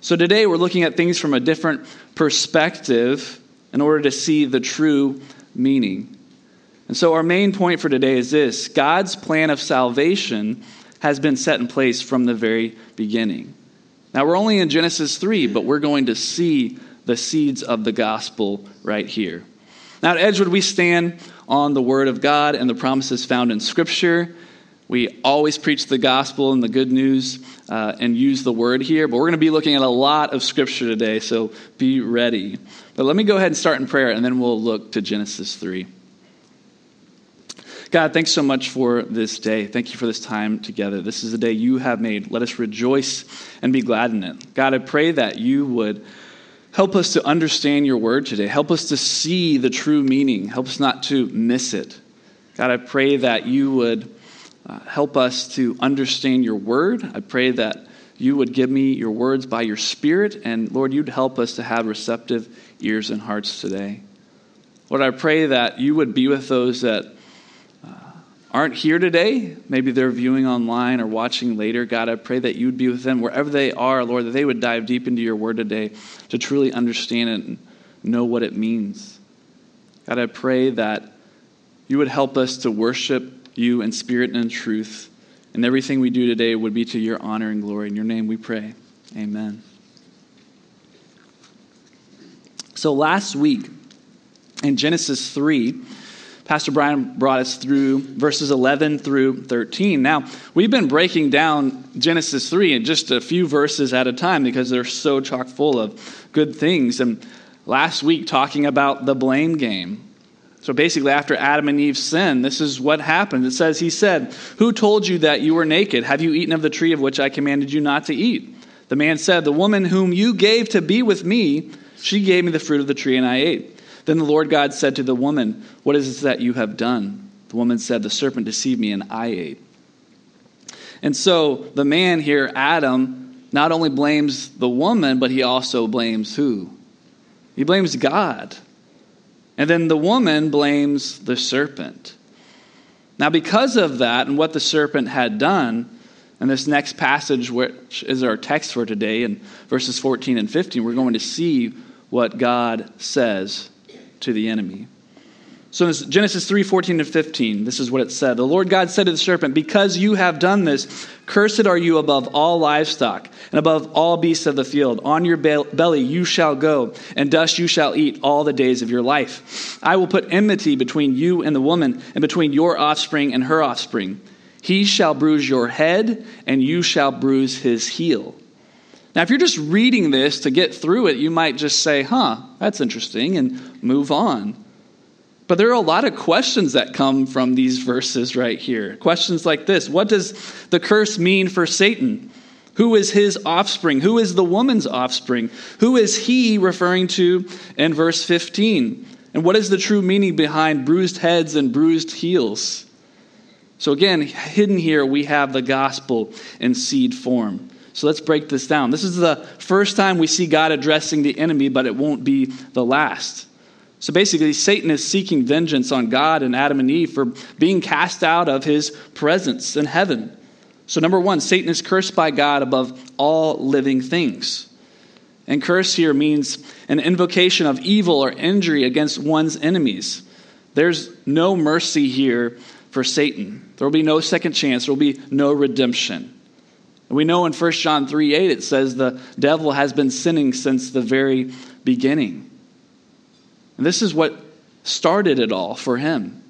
So today we're looking at things from a different perspective in order to see the true meaning. And so our main point for today is this God's plan of salvation has been set in place from the very beginning. Now we're only in Genesis 3, but we're going to see the seeds of the gospel right here. Now at Edgewood, we stand on the word of God and the promises found in Scripture. We always preach the gospel and the good news uh, and use the word here, but we're going to be looking at a lot of scripture today, so be ready. But let me go ahead and start in prayer, and then we'll look to Genesis 3. God, thanks so much for this day. Thank you for this time together. This is a day you have made. Let us rejoice and be glad in it. God, I pray that you would help us to understand your word today. Help us to see the true meaning. Help us not to miss it. God, I pray that you would uh, help us to understand your word. I pray that you would give me your words by your spirit, and Lord, you'd help us to have receptive ears and hearts today. Lord, I pray that you would be with those that uh, aren't here today. Maybe they're viewing online or watching later. God, I pray that you would be with them wherever they are, Lord, that they would dive deep into your word today to truly understand it and know what it means. God, I pray that you would help us to worship you in spirit and in truth. And everything we do today would be to your honor and glory. In your name we pray. Amen. So last week in Genesis 3, Pastor Brian brought us through verses 11 through 13. Now, we've been breaking down Genesis 3 in just a few verses at a time because they're so chock full of good things. And last week, talking about the blame game, so basically, after Adam and Eve sinned, this is what happened. It says, He said, Who told you that you were naked? Have you eaten of the tree of which I commanded you not to eat? The man said, The woman whom you gave to be with me, she gave me the fruit of the tree, and I ate. Then the Lord God said to the woman, What is this that you have done? The woman said, The serpent deceived me, and I ate. And so the man here, Adam, not only blames the woman, but he also blames who? He blames God. And then the woman blames the serpent. Now, because of that and what the serpent had done, and this next passage, which is our text for today, in verses 14 and 15, we're going to see what God says to the enemy. So in Genesis 3 14 to 15, this is what it said. The Lord God said to the serpent, Because you have done this, cursed are you above all livestock and above all beasts of the field. On your belly you shall go, and dust you shall eat all the days of your life. I will put enmity between you and the woman, and between your offspring and her offspring. He shall bruise your head, and you shall bruise his heel. Now, if you're just reading this to get through it, you might just say, huh, that's interesting, and move on. But there are a lot of questions that come from these verses right here. Questions like this What does the curse mean for Satan? Who is his offspring? Who is the woman's offspring? Who is he referring to in verse 15? And what is the true meaning behind bruised heads and bruised heels? So, again, hidden here, we have the gospel in seed form. So let's break this down. This is the first time we see God addressing the enemy, but it won't be the last. So basically, Satan is seeking vengeance on God and Adam and Eve for being cast out of his presence in heaven. So, number one, Satan is cursed by God above all living things. And curse here means an invocation of evil or injury against one's enemies. There's no mercy here for Satan. There will be no second chance, there will be no redemption. We know in 1 John 3 8, it says the devil has been sinning since the very beginning. And this is what started it all for him.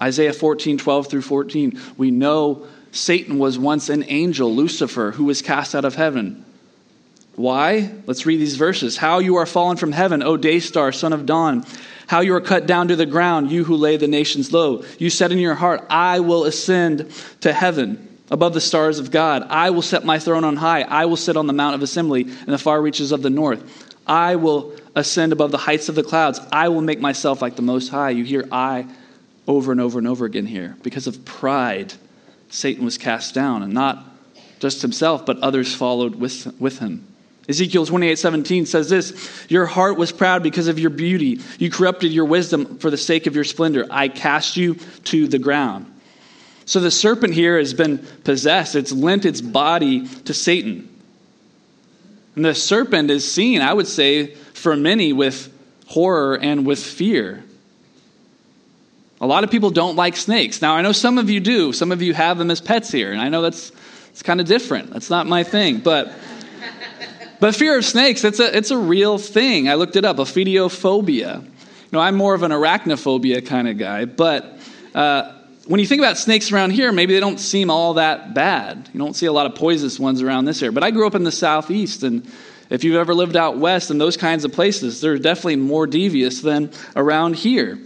Isaiah 14, 12 through 14. We know Satan was once an angel, Lucifer, who was cast out of heaven. Why? Let's read these verses. How you are fallen from heaven, O day star, son of dawn. How you are cut down to the ground, you who lay the nations low. You said in your heart, I will ascend to heaven above the stars of God. I will set my throne on high. I will sit on the mount of assembly in the far reaches of the north. I will ascend above the heights of the clouds. I will make myself like the Most High. You hear I over and over and over again here. Because of pride, Satan was cast down, and not just himself, but others followed with, with him. Ezekiel 28 17 says this Your heart was proud because of your beauty. You corrupted your wisdom for the sake of your splendor. I cast you to the ground. So the serpent here has been possessed, it's lent its body to Satan. And the serpent is seen, I would say, for many with horror and with fear. A lot of people don't like snakes. Now, I know some of you do. Some of you have them as pets here, and I know that's it's kind of different. That's not my thing, but but fear of snakes, it's a it's a real thing. I looked it up, ophidiophobia. You know, I'm more of an arachnophobia kind of guy, but uh, when you think about snakes around here, maybe they don't seem all that bad. You don't see a lot of poisonous ones around this area. But I grew up in the southeast, and if you've ever lived out west in those kinds of places, they're definitely more devious than around here.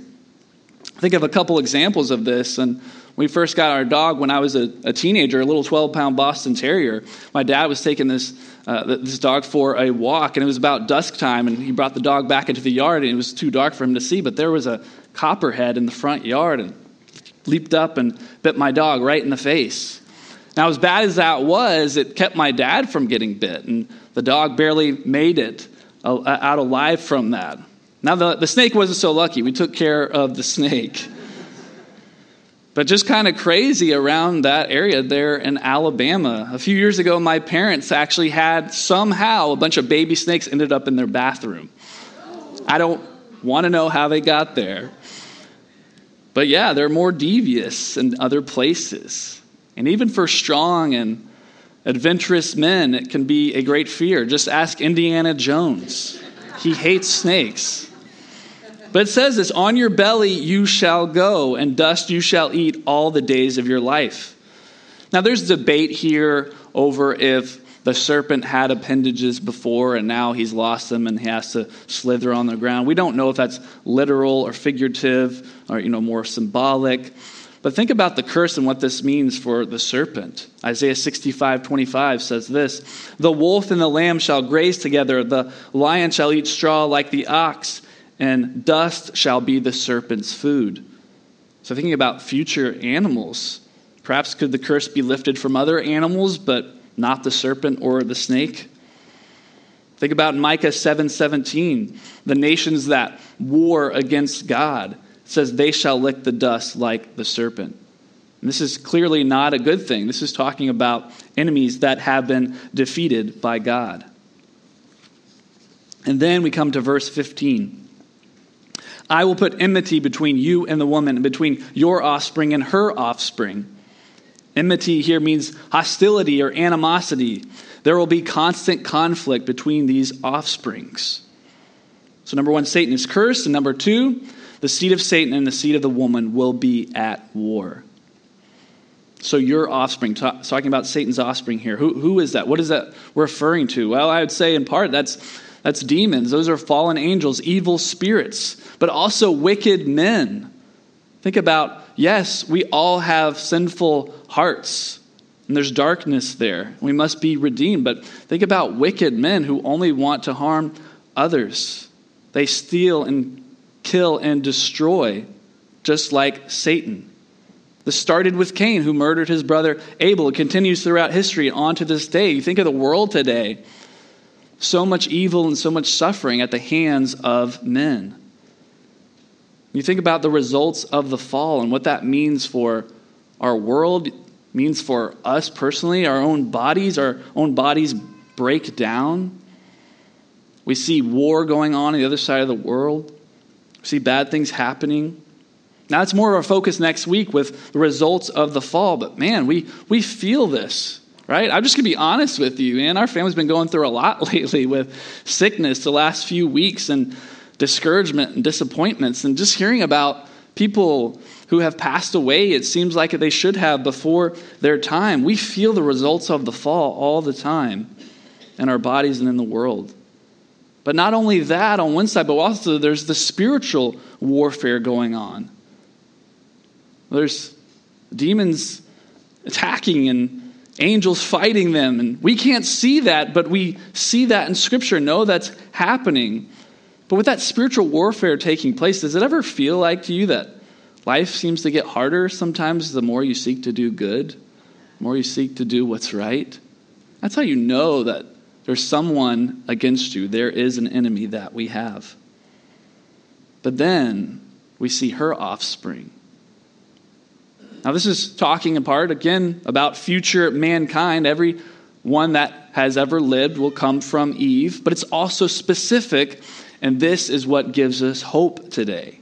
I think of a couple examples of this. And we first got our dog when I was a, a teenager, a little 12 pound Boston Terrier. My dad was taking this, uh, this dog for a walk, and it was about dusk time, and he brought the dog back into the yard, and it was too dark for him to see, but there was a copperhead in the front yard, and leaped up and bit my dog right in the face. Now, as bad as that was, it kept my dad from getting bit, and the dog barely made it uh, out alive from that. Now, the, the snake wasn't so lucky. We took care of the snake. But just kind of crazy around that area there in Alabama. A few years ago, my parents actually had somehow a bunch of baby snakes ended up in their bathroom. I don't want to know how they got there. But yeah, they're more devious in other places. And even for strong and adventurous men, it can be a great fear. Just ask Indiana Jones. He hates snakes. But it says this on your belly you shall go, and dust you shall eat all the days of your life. Now, there's debate here over if the serpent had appendages before and now he's lost them and he has to slither on the ground. We don't know if that's literal or figurative or you know more symbolic. But think about the curse and what this means for the serpent. Isaiah 65, 25 says this The wolf and the lamb shall graze together, the lion shall eat straw like the ox, and dust shall be the serpent's food. So, thinking about future animals, perhaps could the curse be lifted from other animals, but not the serpent or the snake. Think about Micah 7:17, the nations that war against God. Says they shall lick the dust like the serpent. And this is clearly not a good thing. This is talking about enemies that have been defeated by God. And then we come to verse 15. I will put enmity between you and the woman, and between your offspring and her offspring. Enmity here means hostility or animosity. There will be constant conflict between these offsprings. So, number one, Satan is cursed. And number two, the seed of Satan and the seed of the woman will be at war. So, your offspring, talking about Satan's offspring here, who, who is that? What is that referring to? Well, I would say in part that's, that's demons. Those are fallen angels, evil spirits, but also wicked men. Think about yes, we all have sinful hearts, and there's darkness there. We must be redeemed. But think about wicked men who only want to harm others. They steal and kill and destroy, just like Satan. This started with Cain, who murdered his brother Abel. It continues throughout history and on to this day. You think of the world today. So much evil and so much suffering at the hands of men. You think about the results of the fall and what that means for our world, means for us personally, our own bodies, our own bodies break down. We see war going on on the other side of the world. We see bad things happening. Now, it's more of our focus next week with the results of the fall, but man, we, we feel this, right? I'm just going to be honest with you, man. Our family's been going through a lot lately with sickness the last few weeks, and discouragement and disappointments, and just hearing about people who have passed away, it seems like they should have before their time. We feel the results of the fall all the time in our bodies and in the world. But not only that on one side, but also there's the spiritual warfare going on. There's demons attacking and angels fighting them. And we can't see that, but we see that in Scripture, know that's happening. But with that spiritual warfare taking place, does it ever feel like to you that life seems to get harder sometimes the more you seek to do good, the more you seek to do what's right? That's how you know that there's someone against you. There is an enemy that we have. But then we see her offspring. Now, this is talking apart again about future mankind, every one that has ever lived will come from Eve, but it's also specific, and this is what gives us hope today.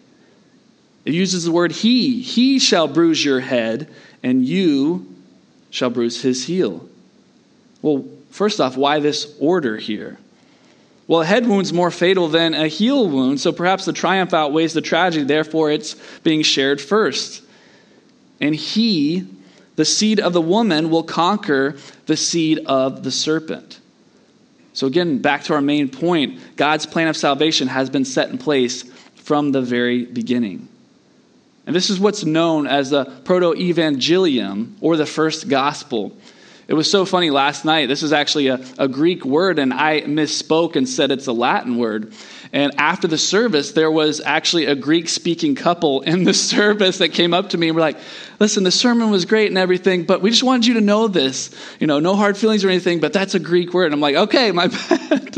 It uses the word he. He shall bruise your head, and you shall bruise his heel. Well, first off, why this order here? Well, a head wound's more fatal than a heel wound, so perhaps the triumph outweighs the tragedy, therefore it's being shared first. And he, the seed of the woman, will conquer the seed of the serpent. So, again, back to our main point God's plan of salvation has been set in place from the very beginning. And this is what's known as the proto evangelium or the first gospel. It was so funny last night. This is actually a, a Greek word, and I misspoke and said it's a Latin word. And after the service, there was actually a Greek speaking couple in the service that came up to me and were like, Listen, the sermon was great and everything, but we just wanted you to know this. You know, no hard feelings or anything, but that's a Greek word. And I'm like, Okay, my bad.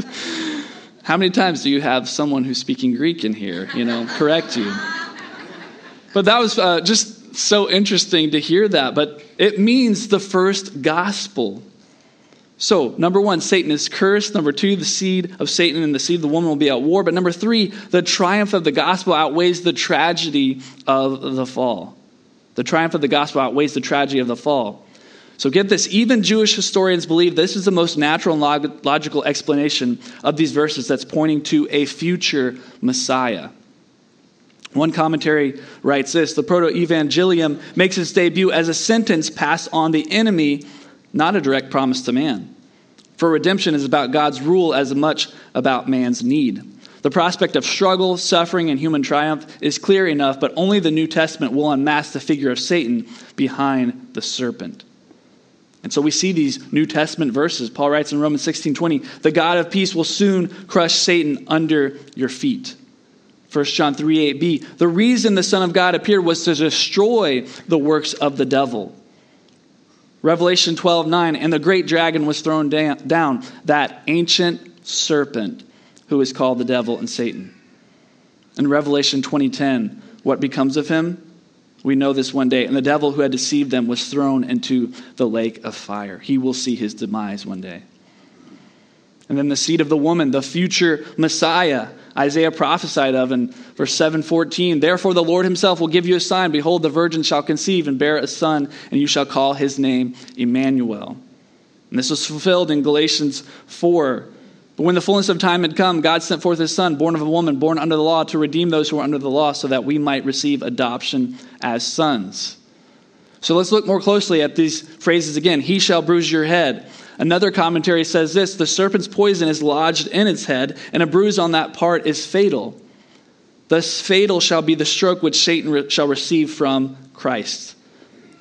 How many times do you have someone who's speaking Greek in here, you know, correct you? But that was uh, just so interesting to hear that, but it means the first gospel. So, number one, Satan is cursed. Number two, the seed of Satan and the seed of the woman will be at war. But number three, the triumph of the gospel outweighs the tragedy of the fall. The triumph of the gospel outweighs the tragedy of the fall. So, get this even Jewish historians believe this is the most natural and log- logical explanation of these verses that's pointing to a future Messiah. One commentary writes this The Proto Evangelium makes its debut as a sentence passed on the enemy, not a direct promise to man. For redemption is about God's rule as much about man's need. The prospect of struggle, suffering, and human triumph is clear enough, but only the New Testament will unmask the figure of Satan behind the serpent. And so we see these New Testament verses. Paul writes in Romans 16 20, the God of peace will soon crush Satan under your feet. 1 John 3 8b. The reason the Son of God appeared was to destroy the works of the devil. Revelation 12 9. And the great dragon was thrown down, that ancient serpent who is called the devil and Satan. In Revelation 2010, what becomes of him? We know this one day. And the devil who had deceived them was thrown into the lake of fire. He will see his demise one day. And then the seed of the woman, the future Messiah, Isaiah prophesied of in verse 7:14, "Therefore the Lord himself will give you a sign: behold the virgin shall conceive and bear a son, and you shall call his name Emmanuel." And this was fulfilled in Galatians 4. But when the fullness of time had come, God sent forth his son, born of a woman, born under the law, to redeem those who were under the law, so that we might receive adoption as sons. So let's look more closely at these phrases again. He shall bruise your head. Another commentary says this the serpent's poison is lodged in its head, and a bruise on that part is fatal. Thus, fatal shall be the stroke which Satan re- shall receive from Christ.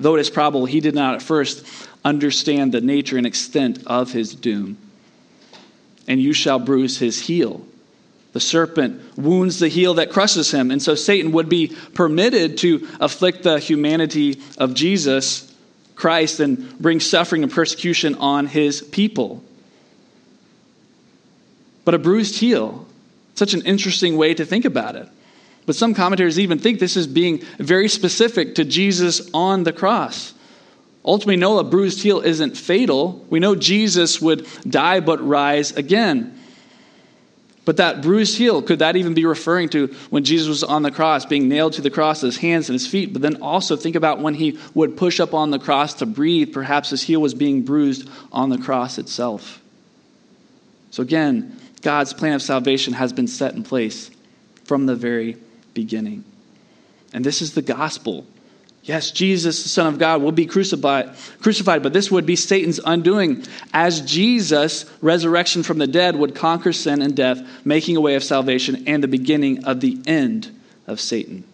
Though it is probable he did not at first understand the nature and extent of his doom. And you shall bruise his heel. The serpent wounds the heel that crushes him. And so Satan would be permitted to afflict the humanity of Jesus Christ and bring suffering and persecution on his people. But a bruised heel, such an interesting way to think about it. But some commentators even think this is being very specific to Jesus on the cross. Ultimately, no, a bruised heel isn't fatal. We know Jesus would die but rise again. But that bruised heel, could that even be referring to when Jesus was on the cross, being nailed to the cross, his hands and his feet? But then also think about when he would push up on the cross to breathe, perhaps his heel was being bruised on the cross itself. So again, God's plan of salvation has been set in place from the very beginning. And this is the gospel Yes, Jesus, the Son of God, will be crucified, crucified, but this would be Satan's undoing, as Jesus' resurrection from the dead would conquer sin and death, making a way of salvation and the beginning of the end of Satan.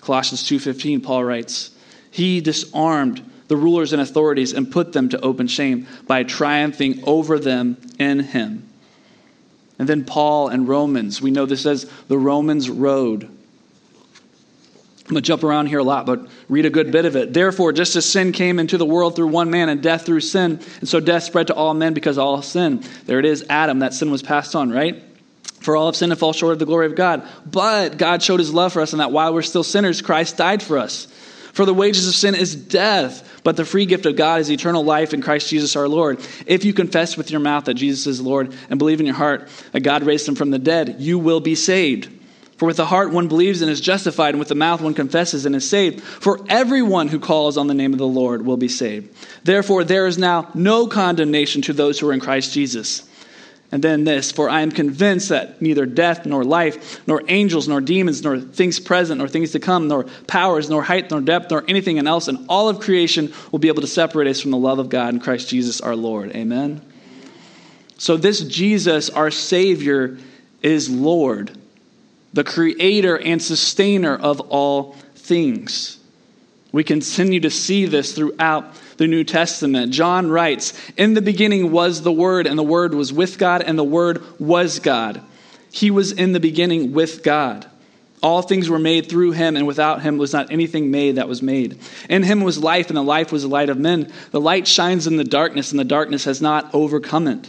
Colossians 2:15 Paul writes, "He disarmed the rulers and authorities and put them to open shame by triumphing over them in him." And then Paul and Romans, we know this as the Romans road I'm going to jump around here a lot, but read a good bit of it. Therefore, just as sin came into the world through one man and death through sin, and so death spread to all men because all sin. There it is, Adam, that sin was passed on, right? For all have sinned and fall short of the glory of God. But God showed his love for us in that while we're still sinners, Christ died for us. For the wages of sin is death, but the free gift of God is eternal life in Christ Jesus our Lord. If you confess with your mouth that Jesus is Lord and believe in your heart that God raised him from the dead, you will be saved. For with the heart one believes and is justified, and with the mouth one confesses and is saved. For everyone who calls on the name of the Lord will be saved. Therefore, there is now no condemnation to those who are in Christ Jesus. And then this, for I am convinced that neither death, nor life, nor angels, nor demons, nor things present, nor things to come, nor powers, nor height, nor depth, nor anything else in all of creation will be able to separate us from the love of God in Christ Jesus our Lord. Amen? So, this Jesus, our Savior, is Lord, the creator and sustainer of all things. We continue to see this throughout the New Testament. John writes, In the beginning was the Word, and the Word was with God, and the Word was God. He was in the beginning with God. All things were made through him, and without him was not anything made that was made. In him was life, and the life was the light of men. The light shines in the darkness, and the darkness has not overcome it.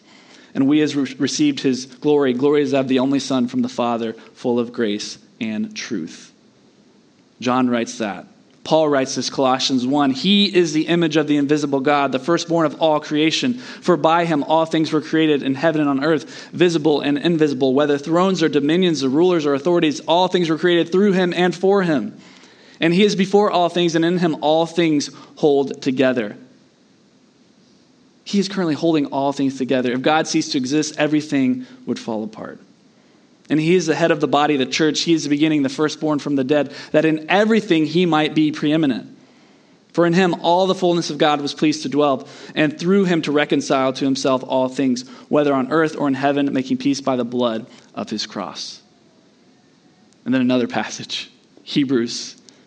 And we has re- received his glory. Glory is of the only Son from the Father, full of grace and truth. John writes that. Paul writes this, Colossians 1 He is the image of the invisible God, the firstborn of all creation. For by him all things were created in heaven and on earth, visible and invisible, whether thrones or dominions or rulers or authorities, all things were created through him and for him. And he is before all things, and in him all things hold together. He is currently holding all things together. If God ceased to exist, everything would fall apart. And he is the head of the body, the church. He is the beginning, the firstborn from the dead, that in everything he might be preeminent. For in him all the fullness of God was pleased to dwell, and through him to reconcile to himself all things, whether on earth or in heaven, making peace by the blood of his cross. And then another passage, Hebrews.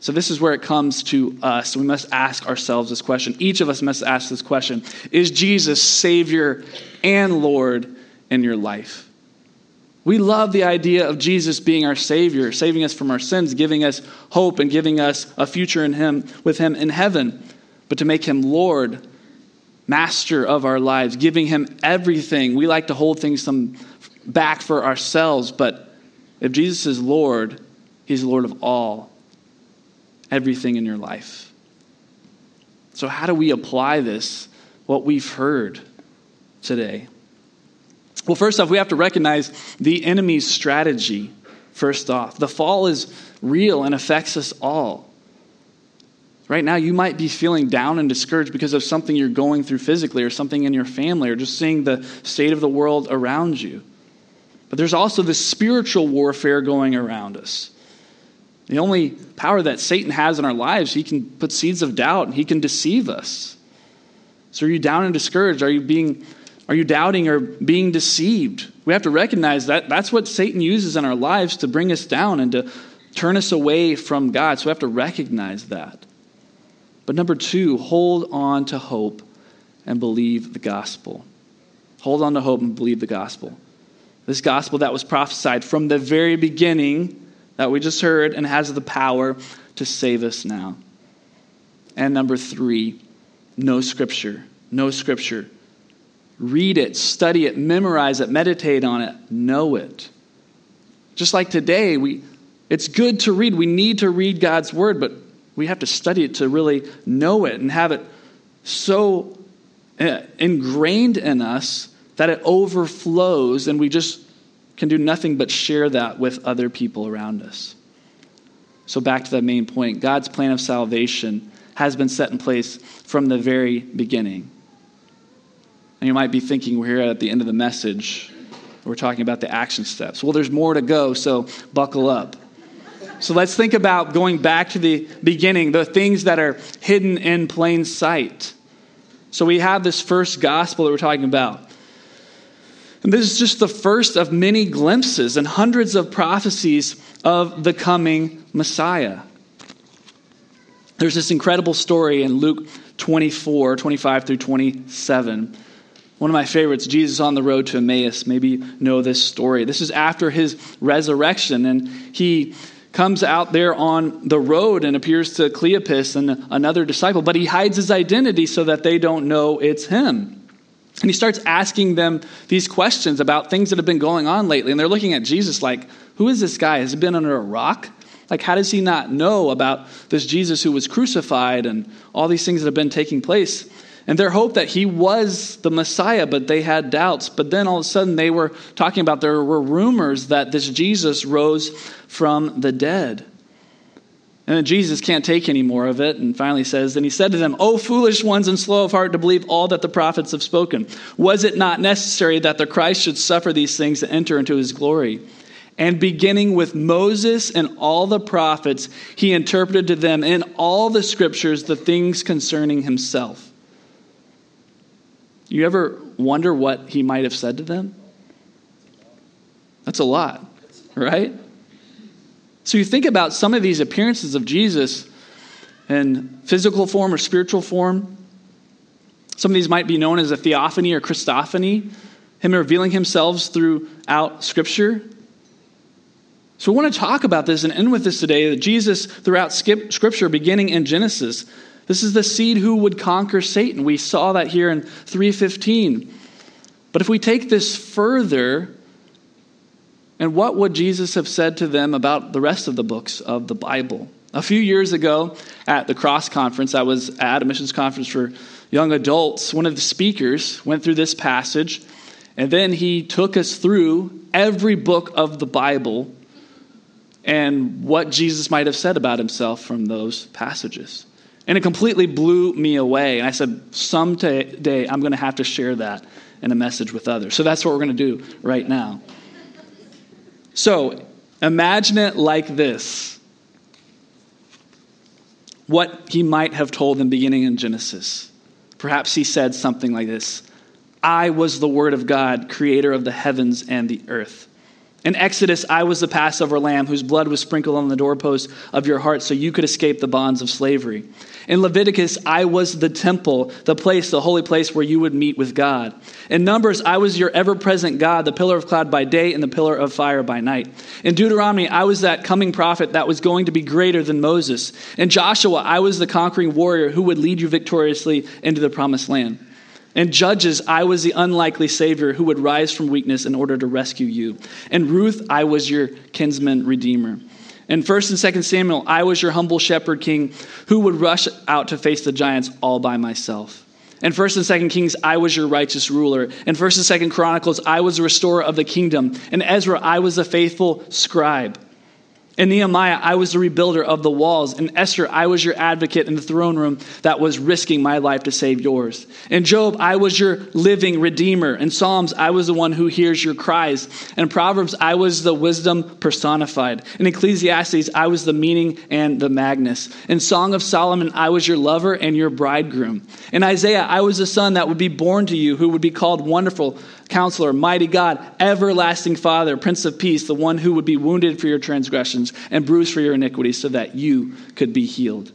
So, this is where it comes to us. We must ask ourselves this question. Each of us must ask this question Is Jesus Savior and Lord in your life? We love the idea of Jesus being our Savior, saving us from our sins, giving us hope, and giving us a future in Him with Him in heaven. But to make Him Lord, Master of our lives, giving Him everything. We like to hold things some back for ourselves, but if Jesus is Lord, He's Lord of all, everything in your life. So, how do we apply this, what we've heard today? Well, first off, we have to recognize the enemy's strategy, first off. The fall is real and affects us all. Right now, you might be feeling down and discouraged because of something you're going through physically or something in your family or just seeing the state of the world around you. But there's also this spiritual warfare going around us. The only power that Satan has in our lives, he can put seeds of doubt and he can deceive us. So, are you down and discouraged? Are you being are you doubting or being deceived? We have to recognize that that's what Satan uses in our lives to bring us down and to turn us away from God. So we have to recognize that. But number two, hold on to hope and believe the gospel. Hold on to hope and believe the gospel. This gospel that was prophesied from the very beginning that we just heard and has the power to save us now. And number three, no scripture. No scripture Read it, study it, memorize it, meditate on it, know it. Just like today, we, it's good to read. We need to read God's word, but we have to study it to really know it and have it so uh, ingrained in us that it overflows and we just can do nothing but share that with other people around us. So, back to that main point God's plan of salvation has been set in place from the very beginning. And you might be thinking, we're here at the end of the message. We're talking about the action steps. Well, there's more to go, so buckle up. So let's think about going back to the beginning, the things that are hidden in plain sight. So we have this first gospel that we're talking about. And this is just the first of many glimpses and hundreds of prophecies of the coming Messiah. There's this incredible story in Luke 24, 25 through 27. One of my favorites, Jesus on the road to Emmaus. Maybe you know this story. This is after his resurrection, and he comes out there on the road and appears to Cleopas and another disciple, but he hides his identity so that they don't know it's him. And he starts asking them these questions about things that have been going on lately. And they're looking at Jesus like, who is this guy? Has he been under a rock? Like, how does he not know about this Jesus who was crucified and all these things that have been taking place? And their hope that he was the Messiah, but they had doubts. But then all of a sudden they were talking about there were rumors that this Jesus rose from the dead. And then Jesus can't take any more of it and finally says, Then he said to them, O foolish ones and slow of heart to believe all that the prophets have spoken. Was it not necessary that the Christ should suffer these things to enter into his glory? And beginning with Moses and all the prophets, he interpreted to them in all the scriptures the things concerning himself. You ever wonder what he might have said to them? That's a lot, right? So you think about some of these appearances of Jesus in physical form or spiritual form. Some of these might be known as a theophany or Christophany, him revealing himself throughout Scripture. So we want to talk about this and end with this today that Jesus, throughout Scripture, beginning in Genesis, this is the seed who would conquer Satan. We saw that here in 315. But if we take this further, and what would Jesus have said to them about the rest of the books of the Bible? A few years ago at the Cross Conference, I was at a missions conference for young adults. One of the speakers went through this passage, and then he took us through every book of the Bible and what Jesus might have said about himself from those passages. And it completely blew me away. And I said, someday I'm going to have to share that in a message with others. So that's what we're going to do right now. So imagine it like this what he might have told them beginning in Genesis. Perhaps he said something like this I was the Word of God, creator of the heavens and the earth. In Exodus, I was the Passover lamb whose blood was sprinkled on the doorpost of your heart so you could escape the bonds of slavery. In Leviticus, I was the temple, the place, the holy place where you would meet with God. In Numbers, I was your ever present God, the pillar of cloud by day and the pillar of fire by night. In Deuteronomy, I was that coming prophet that was going to be greater than Moses. In Joshua, I was the conquering warrior who would lead you victoriously into the promised land. In Judges, I was the unlikely Savior who would rise from weakness in order to rescue you. In Ruth, I was your kinsman redeemer. In 1st and 2nd Samuel, I was your humble shepherd king who would rush out to face the giants all by myself. In 1st and 2nd Kings, I was your righteous ruler. In 1st and 2nd Chronicles, I was the restorer of the kingdom. In Ezra, I was a faithful scribe. In Nehemiah, I was the rebuilder of the walls. In Esther, I was your advocate in the throne room that was risking my life to save yours. In Job, I was your living redeemer. In Psalms, I was the one who hears your cries. In Proverbs, I was the wisdom personified. In Ecclesiastes, I was the meaning and the magnus. In Song of Solomon, I was your lover and your bridegroom. In Isaiah, I was the son that would be born to you, who would be called Wonderful Counselor, Mighty God, Everlasting Father, Prince of Peace, the one who would be wounded for your transgressions and bruised for your iniquities so that you could be healed.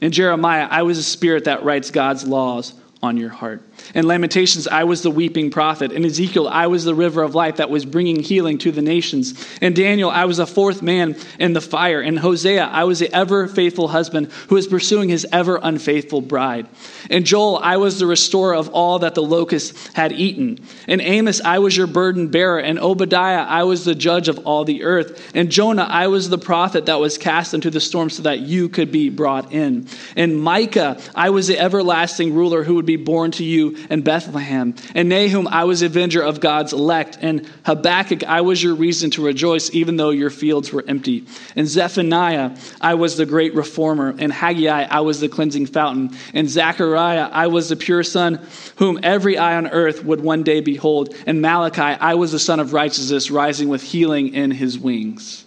In Jeremiah, I was a spirit that writes God's laws on your heart. In Lamentations, I was the weeping prophet. In Ezekiel, I was the river of life that was bringing healing to the nations. In Daniel, I was a fourth man in the fire. In Hosea, I was the ever faithful husband who was pursuing his ever unfaithful bride. In Joel, I was the restorer of all that the locusts had eaten. In Amos, I was your burden bearer. In Obadiah, I was the judge of all the earth. In Jonah, I was the prophet that was cast into the storm so that you could be brought in. In Micah, I was the everlasting ruler who would be born to you in Bethlehem. In Nahum, I was avenger of God's elect. And Habakkuk, I was your reason to rejoice, even though your fields were empty. And Zephaniah, I was the great reformer. And Haggai, I was the cleansing fountain. And Zechariah, I was the pure son, whom every eye on earth would one day behold. And Malachi, I was the sun of righteousness, rising with healing in his wings.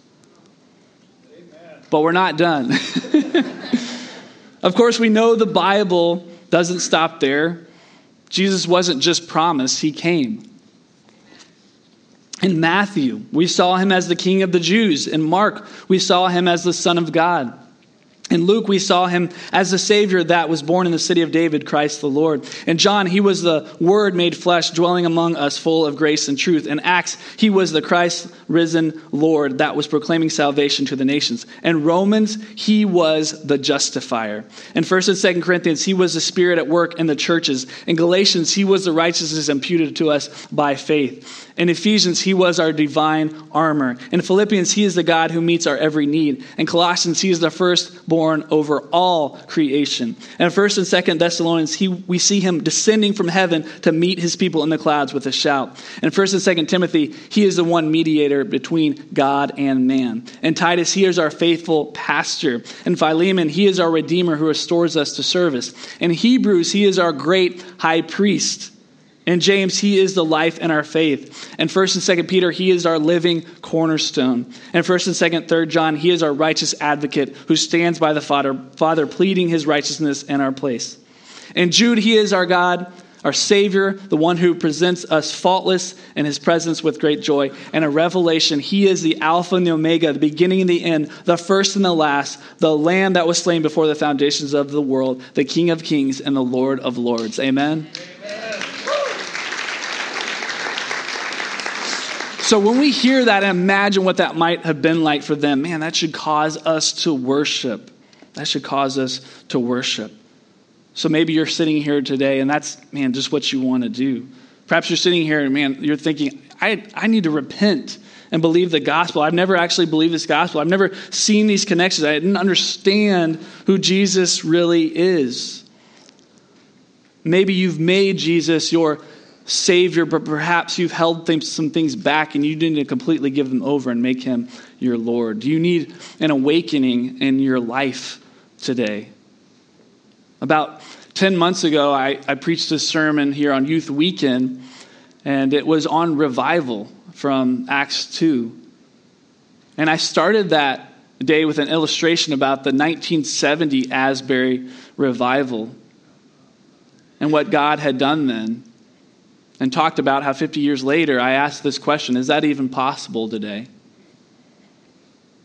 Amen. But we're not done. Of course, we know the Bible doesn't stop there. Jesus wasn't just promised, he came. In Matthew, we saw him as the king of the Jews. In Mark, we saw him as the Son of God. In Luke, we saw him as the Savior that was born in the city of David, Christ the Lord. In John, he was the Word made flesh, dwelling among us, full of grace and truth. In Acts, he was the Christ risen Lord that was proclaiming salvation to the nations. In Romans, he was the justifier. In 1st and 2nd Corinthians, he was the Spirit at work in the churches. In Galatians, he was the righteousness imputed to us by faith. In Ephesians, he was our divine armor. In Philippians, he is the God who meets our every need. In Colossians, he is the firstborn over all creation. And 1st and 2nd Thessalonians, he, we see him descending from heaven to meet his people in the clouds with a shout. In 1st and 2nd Timothy, he is the one mediator between God and man. In Titus, he is our faithful pastor. In Philemon, he is our redeemer who restores us to service. In Hebrews, he is our great high priest. In James, he is the life in our faith. And 1st and 2nd Peter, he is our living cornerstone. And 1st and 2nd, 3rd John, he is our righteous advocate who stands by the Father, Father pleading his righteousness in our place. And Jude, he is our God, our Savior, the one who presents us faultless in his presence with great joy. And in Revelation, he is the Alpha and the Omega, the beginning and the end, the first and the last, the Lamb that was slain before the foundations of the world, the King of kings and the Lord of lords. Amen. Amen. So when we hear that and imagine what that might have been like for them, man, that should cause us to worship. That should cause us to worship. So maybe you're sitting here today and that's, man, just what you want to do. Perhaps you're sitting here and, man, you're thinking, I, I need to repent and believe the gospel. I've never actually believed this gospel. I've never seen these connections. I didn't understand who Jesus really is. Maybe you've made Jesus your Savior, but perhaps you've held things, some things back and you didn't completely give them over and make Him your Lord. Do you need an awakening in your life today? About 10 months ago, I, I preached a sermon here on Youth Weekend, and it was on revival from Acts 2. And I started that day with an illustration about the 1970 Asbury revival and what God had done then and talked about how 50 years later I asked this question is that even possible today?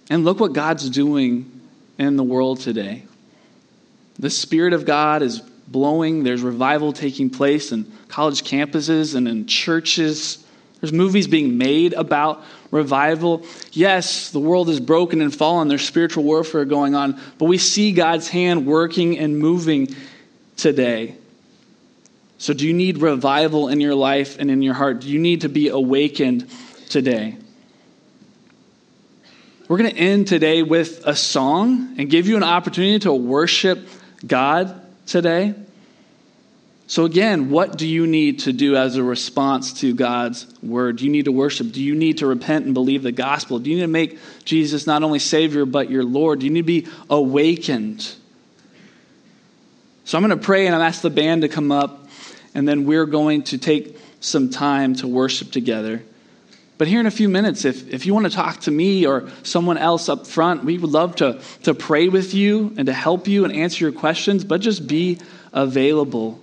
And look what God's doing in the world today. The Spirit of God is blowing, there's revival taking place in college campuses and in churches. There's movies being made about revival. Yes, the world is broken and fallen, there's spiritual warfare going on, but we see God's hand working and moving today. So, do you need revival in your life and in your heart? Do you need to be awakened today? We're going to end today with a song and give you an opportunity to worship God today. So, again, what do you need to do as a response to God's word? Do you need to worship? Do you need to repent and believe the gospel? Do you need to make Jesus not only Savior, but your Lord? Do you need to be awakened? So, I'm going to pray and I'm ask the band to come up and then we're going to take some time to worship together. But here in a few minutes, if, if you want to talk to me or someone else up front, we would love to, to pray with you and to help you and answer your questions, but just be available.